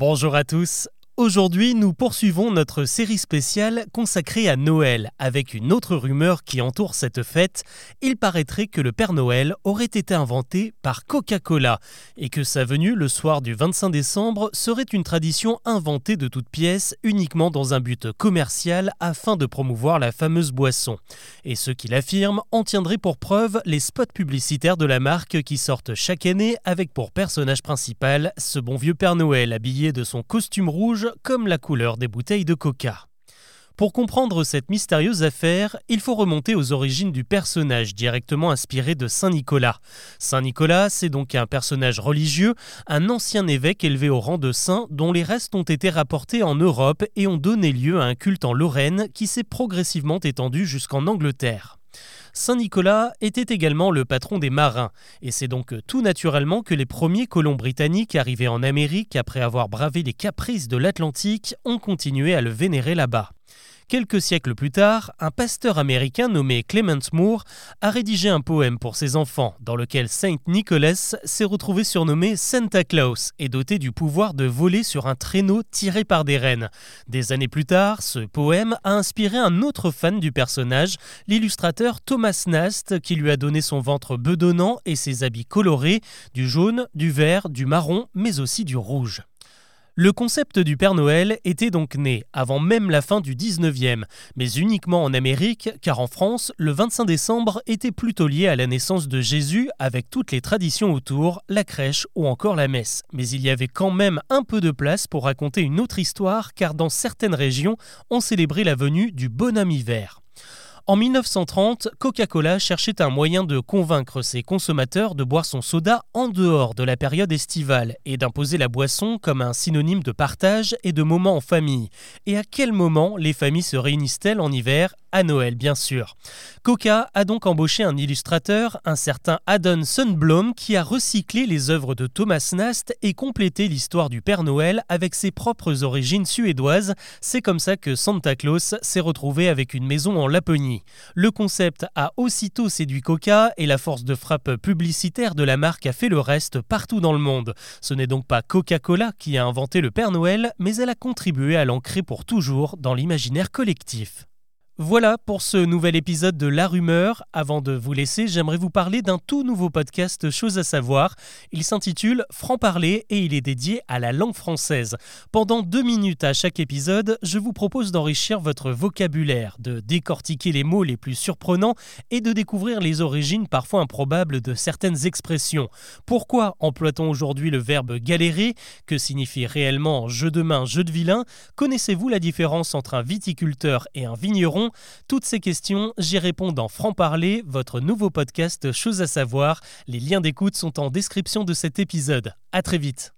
Bonjour à tous. Aujourd'hui, nous poursuivons notre série spéciale consacrée à Noël avec une autre rumeur qui entoure cette fête. Il paraîtrait que le Père Noël aurait été inventé par Coca-Cola et que sa venue le soir du 25 décembre serait une tradition inventée de toutes pièces uniquement dans un but commercial afin de promouvoir la fameuse boisson. Et ceux qui l'affirment en tiendraient pour preuve les spots publicitaires de la marque qui sortent chaque année avec pour personnage principal ce bon vieux Père Noël habillé de son costume rouge comme la couleur des bouteilles de coca. Pour comprendre cette mystérieuse affaire, il faut remonter aux origines du personnage directement inspiré de Saint Nicolas. Saint Nicolas, c'est donc un personnage religieux, un ancien évêque élevé au rang de saint dont les restes ont été rapportés en Europe et ont donné lieu à un culte en Lorraine qui s'est progressivement étendu jusqu'en Angleterre. Saint Nicolas était également le patron des marins, et c'est donc tout naturellement que les premiers colons britanniques arrivés en Amérique après avoir bravé les caprices de l'Atlantique ont continué à le vénérer là-bas. Quelques siècles plus tard, un pasteur américain nommé Clement Moore a rédigé un poème pour ses enfants dans lequel Saint Nicholas s'est retrouvé surnommé Santa Claus et doté du pouvoir de voler sur un traîneau tiré par des rennes. Des années plus tard, ce poème a inspiré un autre fan du personnage, l'illustrateur Thomas Nast, qui lui a donné son ventre bedonnant et ses habits colorés, du jaune, du vert, du marron, mais aussi du rouge. Le concept du Père Noël était donc né avant même la fin du 19e, mais uniquement en Amérique, car en France, le 25 décembre était plutôt lié à la naissance de Jésus avec toutes les traditions autour, la crèche ou encore la messe. Mais il y avait quand même un peu de place pour raconter une autre histoire, car dans certaines régions, on célébrait la venue du bonhomme hiver. En 1930, Coca-Cola cherchait un moyen de convaincre ses consommateurs de boire son soda en dehors de la période estivale et d'imposer la boisson comme un synonyme de partage et de moments en famille. Et à quel moment les familles se réunissent-elles en hiver à Noël, bien sûr. Coca a donc embauché un illustrateur, un certain Adon Sunblom, qui a recyclé les œuvres de Thomas Nast et complété l'histoire du Père Noël avec ses propres origines suédoises. C'est comme ça que Santa Claus s'est retrouvé avec une maison en Laponie. Le concept a aussitôt séduit Coca et la force de frappe publicitaire de la marque a fait le reste partout dans le monde. Ce n'est donc pas Coca-Cola qui a inventé le Père Noël, mais elle a contribué à l'ancrer pour toujours dans l'imaginaire collectif. Voilà pour ce nouvel épisode de La Rumeur. Avant de vous laisser, j'aimerais vous parler d'un tout nouveau podcast Chose à savoir. Il s'intitule Franc parler et il est dédié à la langue française. Pendant deux minutes à chaque épisode, je vous propose d'enrichir votre vocabulaire, de décortiquer les mots les plus surprenants et de découvrir les origines parfois improbables de certaines expressions. Pourquoi emploie-t-on aujourd'hui le verbe galérer? Que signifie réellement jeu de main, jeu de vilain? Connaissez-vous la différence entre un viticulteur et un vigneron? Toutes ces questions, j'y réponds dans Franc Parler, votre nouveau podcast Chose à savoir. Les liens d'écoute sont en description de cet épisode. À très vite.